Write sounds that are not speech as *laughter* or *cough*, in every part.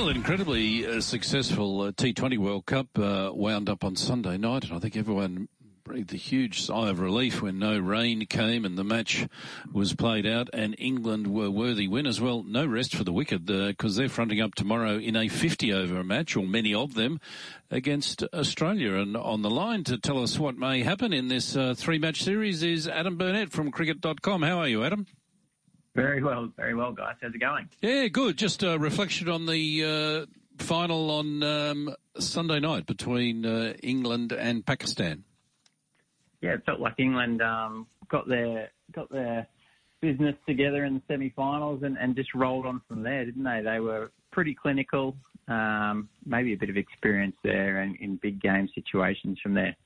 Well, incredibly uh, successful uh, T20 World Cup uh, wound up on Sunday night, and I think everyone breathed a huge sigh of relief when no rain came and the match was played out and England were worthy winners. Well, no rest for the wicked because uh, they're fronting up tomorrow in a 50 over match, or many of them, against Australia. And on the line to tell us what may happen in this uh, three match series is Adam Burnett from cricket.com. How are you, Adam? Very well, very well, guys. How's it going? Yeah, good. Just a reflection on the uh, final on um, Sunday night between uh, England and Pakistan. Yeah, it felt like England um, got their got their business together in the semi-finals and, and just rolled on from there, didn't they? They were pretty clinical, um, maybe a bit of experience there in, in big game situations from their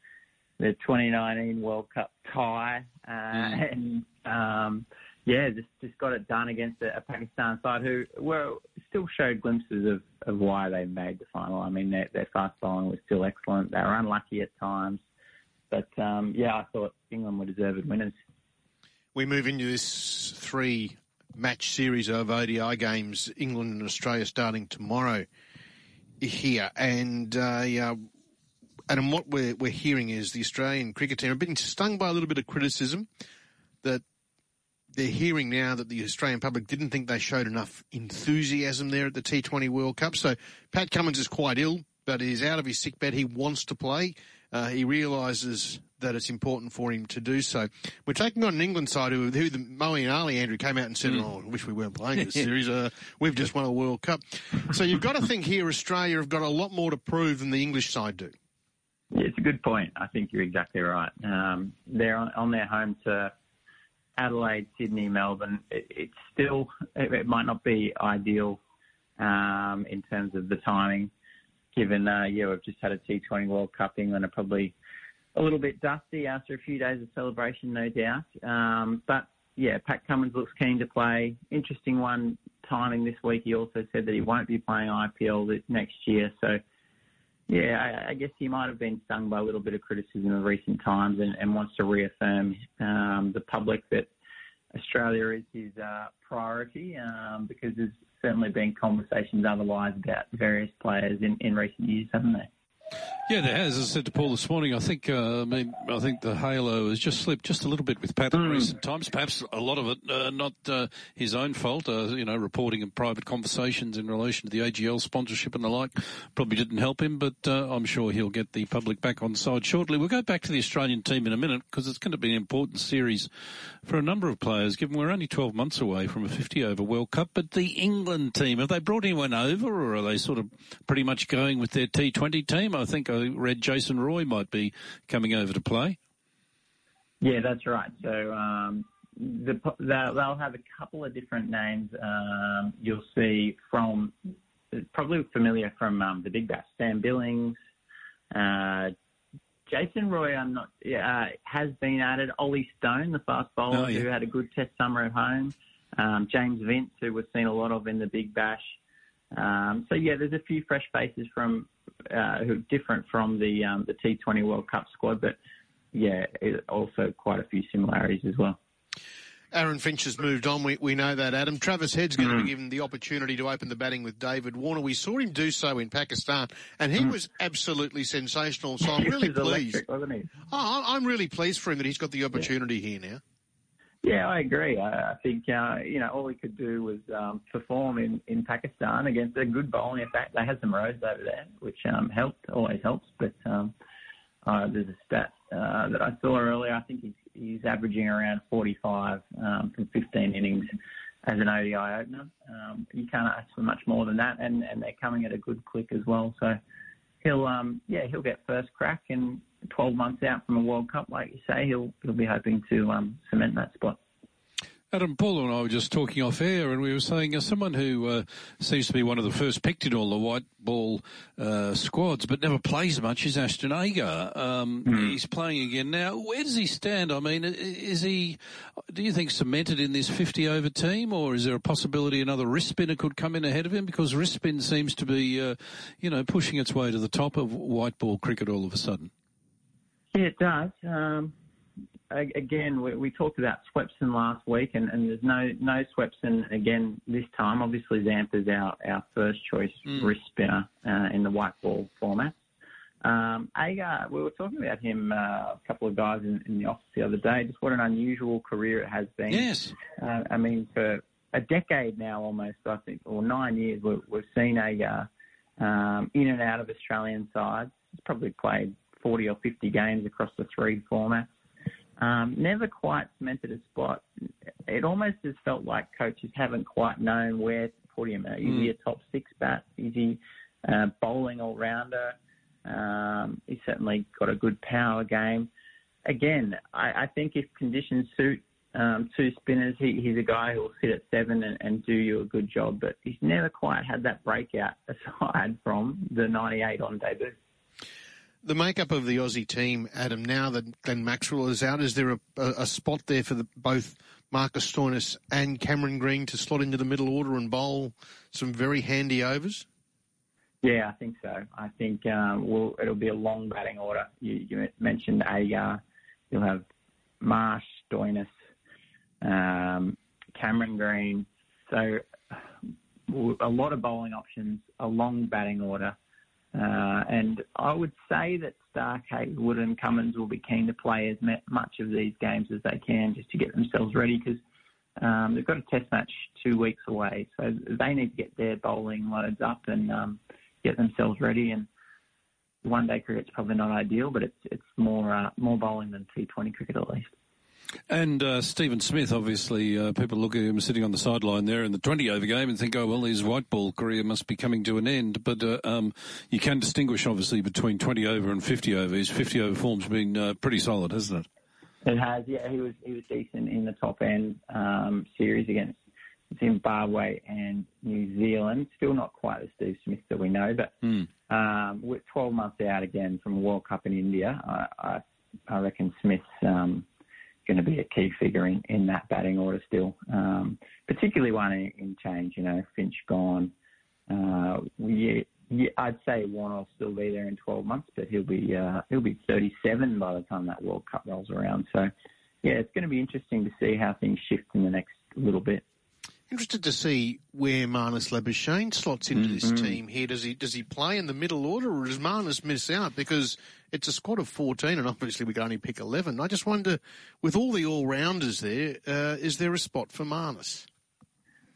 their 2019 World Cup tie, uh, mm. *laughs* and um, yeah, just just got it done against a, a Pakistan side who were still showed glimpses of, of why they made the final. I mean, their, their fast bowling was still excellent. They were unlucky at times, but um, yeah, I thought England were deserved winners. We move into this three match series of ODI games, England and Australia starting tomorrow here, and uh. And what we're, we're hearing is the Australian cricket team are being stung by a little bit of criticism that they're hearing now that the Australian public didn't think they showed enough enthusiasm there at the T20 World Cup. So Pat Cummins is quite ill, but he's out of his sick bed. He wants to play. Uh, he realises that it's important for him to do so. We're taking on an England side who, who the Moeen Ali, Andrew, came out and said, mm. oh, I wish we weren't playing this *laughs* series. Uh, we've just won a World Cup. So you've got to think here Australia have got a lot more to prove than the English side do. Yeah, it's a good point. I think you're exactly right. Um, they're on, on their home turf Adelaide, Sydney, Melbourne, it, it's still, it, it, might not be ideal um, in terms of the timing, given, uh, yeah, we've just had a T20 World Cup. England are probably a little bit dusty after a few days of celebration, no doubt. Um, but yeah, Pat Cummins looks keen to play. Interesting one timing this week. He also said that he won't be playing IPL next year. So yeah, I, I guess he might have been stung by a little bit of criticism of recent times and, and wants to reaffirm um, the public that Australia is his uh, priority um, because there's certainly been conversations otherwise about various players in, in recent years, haven't there? Yeah, there has. As I said to Paul this morning, I think uh, I mean I think the halo has just slipped just a little bit with Pat mm. in recent times. Perhaps a lot of it uh, not uh, his own fault. Uh, you know, reporting in private conversations in relation to the AGL sponsorship and the like probably didn't help him. But uh, I'm sure he'll get the public back on side shortly. We'll go back to the Australian team in a minute because it's going to be an important series for a number of players. Given we're only 12 months away from a 50 over World Cup, but the England team have they brought anyone over, or are they sort of pretty much going with their T20 team? I think I read Jason Roy might be coming over to play. Yeah, that's right. So um, the, they'll have a couple of different names. Um, you'll see from probably familiar from um, the Big Bash, Sam Billings, uh, Jason Roy. I'm not uh, has been added. Ollie Stone, the fast bowler, oh, yeah. who had a good Test summer at home. Um, James Vince, who we've seen a lot of in the Big Bash. Um, so yeah, there's a few fresh faces from uh, who are different from the um, the T20 World Cup squad, but yeah, also quite a few similarities as well. Aaron Finch has moved on. We, we know that, Adam. Travis Head's going mm. to be given the opportunity to open the batting with David Warner. We saw him do so in Pakistan, and he mm. was absolutely sensational. So *laughs* I'm really pleased. Electric, oh, I'm really pleased for him that he's got the opportunity yeah. here now. Yeah, I agree. I, think uh, you know all he could do was um, perform in, in Pakistan against a good bowling attack. They had some roads over there, which um, helped, always helps. But um, uh, there's a stat uh, that I saw earlier. I think he's he's averaging around 45 um, from 15 innings as an ODI opener. Um, you can't ask for much more than that, and, and they're coming at a good click as well. So he'll um, yeah he'll get first crack and 12 months out from a World Cup, like you say, he'll he'll be hoping to um, cement that spot. Adam Paul and I were just talking off air, and we were saying, as someone who uh, seems to be one of the first picked in all the white ball uh, squads, but never plays much, is Ashton Agar. Um, mm. He's playing again now. Where does he stand? I mean, is he? Do you think cemented in this 50 over team, or is there a possibility another wrist spinner could come in ahead of him? Because wrist spin seems to be, uh, you know, pushing its way to the top of white ball cricket all of a sudden. Yeah, it does. Um, again, we, we, talked about Swepson last week, and, and, there's no no Swepson again this time. Obviously, Zampa's our, our first choice mm. wrist spinner uh, in the white ball format. Um, Agar, we were talking about him, uh, a couple of guys in, in, the office the other day. Just what an unusual career it has been. Yes. Uh, I mean, for a decade now, almost, I think, or nine years, we've, we've seen Agar um, in and out of Australian sides. He's probably played 40 or 50 games across the three formats. Um, never quite cemented a spot. It almost has felt like coaches haven't quite known where to put him. Is mm. he a top six bat? Is he a bowling all rounder? Um, he's certainly got a good power game. Again, I, I think if conditions suit um, two spinners, he, he's a guy who will sit at seven and, and, do you a good job. But he's never quite had that breakout *laughs* aside from the 98 on debut the makeup of the Aussie team, Adam, now that Glenn Maxwell is out, is there a, a, spot there for the, both Marcus Stoinis and Cameron Green to slot into the middle order and bowl some very handy overs? Yeah, I think so. I think um, we'll, it'll be a long batting order. You, you mentioned Agar. You'll have Marsh, Stoinis, um, Cameron Green. So a lot of bowling options, a long batting order. Uh, and I would say that Starc, Hazlewood, and Cummins will be keen to play as much of these games as they can just to get themselves ready because um, they've got a test match two weeks away. So they need to get their bowling loads up and um, get themselves ready. And one day cricket's probably not ideal, but it's it's more uh, more bowling than T20 cricket at least. And uh, Stephen Smith, obviously, uh, people look at him sitting on the sideline there in the 20 over game and think, oh, well, his white ball career must be coming to an end. But uh, um, you can distinguish, obviously, between 20 over and 50 over. His 50 over form's been uh, pretty solid, hasn't it? It has, yeah. He was he was decent in the top end um, series against Zimbabwe and New Zealand. Still not quite the Steve Smith that we know, but mm. um, with 12 months out again from a World Cup in India, I, I, I reckon Smith's um, going to be a key figure in, in that batting order still, um, particularly one in, in, change. You know, Finch gone. Uh, yeah, yeah, I'd say Warner will still be there in 12 months, but he'll be uh, he'll be 37 by the time that World Cup rolls around. So, yeah, it's going to be interesting to see how things shift in the next little bit. Interested to see where Marnus Labuschagne slots into mm-hmm. this team here. Does he does he play in the middle order, or does Marnus miss out because it's a squad of fourteen, and obviously we can only pick eleven. I just wonder, with all the all rounders there, uh, is there a spot for Marnus?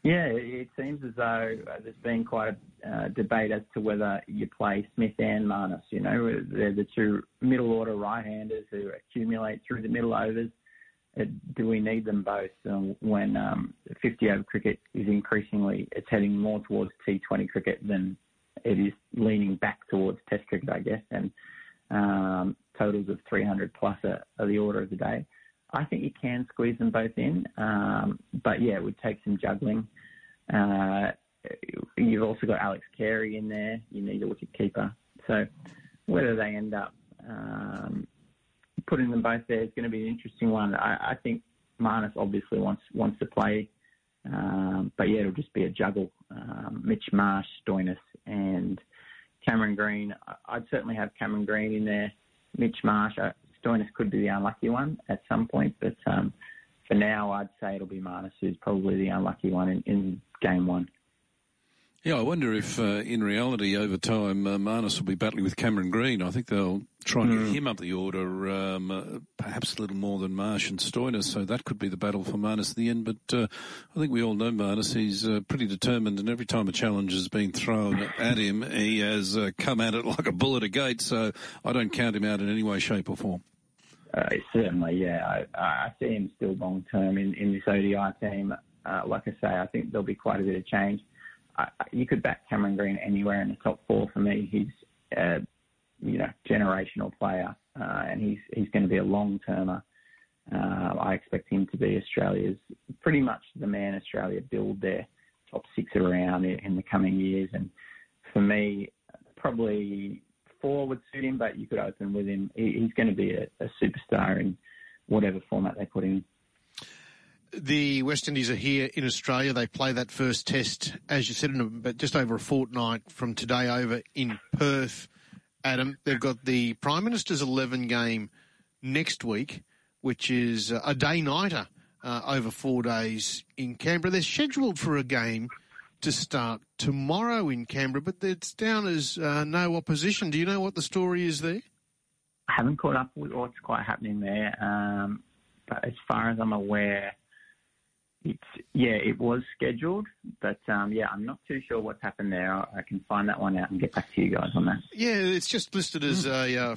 Yeah, it seems as though there's been quite a uh, debate as to whether you play Smith and Marnus. You know, they're the two middle order right-handers who accumulate through the middle overs do we need them both um, when um, 50 over cricket is increasingly it's heading more towards T20 cricket than it is leaning back towards Test cricket, I guess, and um, totals of 300 plus are, are, the order of the day. I think you can squeeze them both in, um, but yeah, it would take some juggling. Uh, you've also got Alex Carey in there. You need a wicket keeper. So whether they end up um, putting them both there is going to be an interesting one. I, I think Marnus obviously wants wants to play, um, but yeah, it'll just be a juggle. Um, Mitch Marsh, Stoinis, and Cameron Green. I'd certainly have Cameron Green in there. Mitch Marsh, uh, Stoinis could be the unlucky one at some point, but um, for now, I'd say it'll be Marnus who's probably the unlucky one in, in game one. Yeah, I wonder if uh, in reality over time uh, Marnus will be battling with Cameron Green. I think they'll try and mm. get hmm. him up the order, um, uh, perhaps a little more than Marsh and Stoinis. So that could be the battle for Marnus in the end. But uh, I think we all know Marnus. He's uh, pretty determined, and every time a challenge has been thrown at him, he has uh, come at it *laughs* like a bull at a gate. So I don't count him out in any way, shape, or form. certainly, yeah. I, I, see him still long term in, in this ODI team. like I say, I think there'll be quite a bit of change you could back Cameron Green anywhere in the top four for me. He's a you know generational player, uh, and he's he's going to be a long termer. Uh, I expect him to be Australia's pretty much the man Australia build their top six around in, in the coming years. And for me, probably four would suit him, but you could open with him. He, he's going to be a, a superstar in whatever format they put him the West Indies are here in Australia. They play that first test, as you said, about just over a fortnight from today over in Perth. Adam, they've got the Prime Minister's 11 game next week which is a day nighter uh, over four days in Canberra. They're scheduled for a game to start tomorrow in Canberra, but it's down as uh, no opposition. Do you know what the story is there? I haven't caught up with what's quite happening there, um, but as far as I'm aware, it's yeah, it was scheduled, but um, yeah, I'm not too sure what's happened there. I, I, can find that one out and get back to you guys on that. Yeah, it's just listed as a uh,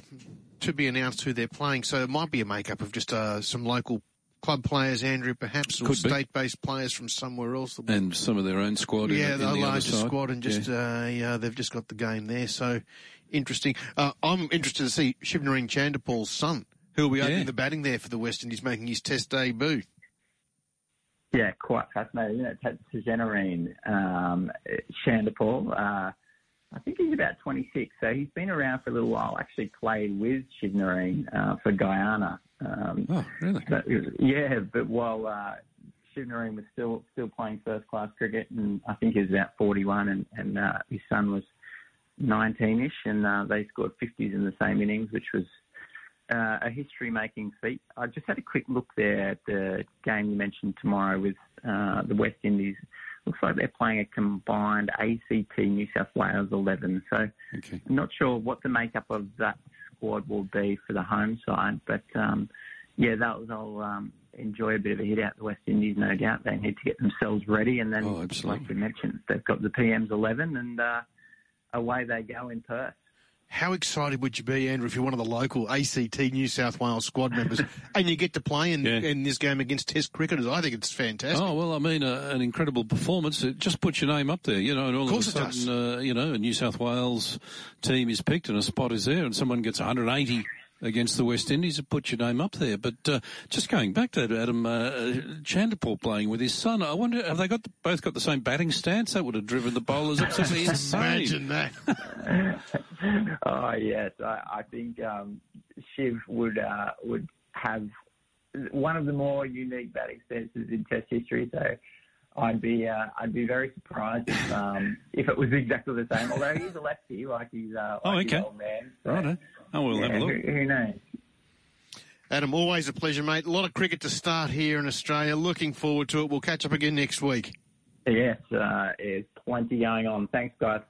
to be announced who they're playing, so it might be a makeup of just uh, some local club players, Andrew, perhaps, or state-based players from somewhere else. And some of their own squad. Yeah, the, the larger squad, and just yeah. Uh, yeah. they've just got the game there. So interesting. Uh, I'm interested to see Shivnarine Chanderpaul's son, who will be opening yeah. the batting there for the West Indies, making his Test debut. Yeah, quite fascinating. Isn't it? Tagenarine um, Chanderpaul. Uh, I think he's about 26, so he's been around for a little while. Actually played with Shivnarine uh, for Guyana. Um, oh, really? But, yeah, but while uh, Shivnarine was still still playing first class cricket, and I think he was about 41, and, and uh, his son was 19ish, and uh, they scored 50s in the same innings, which was uh, a history-making feat. I just had a quick look there at the game you mentioned tomorrow with uh, the West Indies. Looks like they're playing a combined ACT New South Wales 11. So okay. I'm not sure what the makeup of that squad will be for the home side, but um, yeah, they'll, they'll um, enjoy a bit of a hit out the West Indies, no doubt. They need to get themselves ready, and then, oh, like you mentioned, they've got the PM's 11, and uh, away they go in Perth. How excited would you be, Andrew, if you're one of the local ACT New South Wales squad members *laughs* and you get to play in, yeah. in this game against Test cricketers? I think it's fantastic. Oh well, I mean, uh, an incredible performance. It just puts your name up there, you know, and all of, of a sudden, uh, you know, a New South Wales team is picked and a spot is there, and someone gets 180 against the West Indies, it put your name up there. But uh, just going back to Adam uh, Chanderpaul playing with his son, I wonder have they got the, both got the same batting stance? That would have driven the bowlers absolutely *laughs* insane. Imagine that. *laughs* oh yes, I, I think um, Shiv would uh, would have one of the more unique batting stances in Test history. So. I'd be uh, I'd be very surprised if um, if it was exactly the same. Although he's a lefty, like he's uh, like oh, okay. his old man. So, right. Oh, we'll yeah, have a look. Who, who knows? Adam, always a pleasure, mate. A lot of cricket to start here in Australia. Looking forward to it. We'll catch up again next week. Yes, uh, there's plenty going on. Thanks, guys.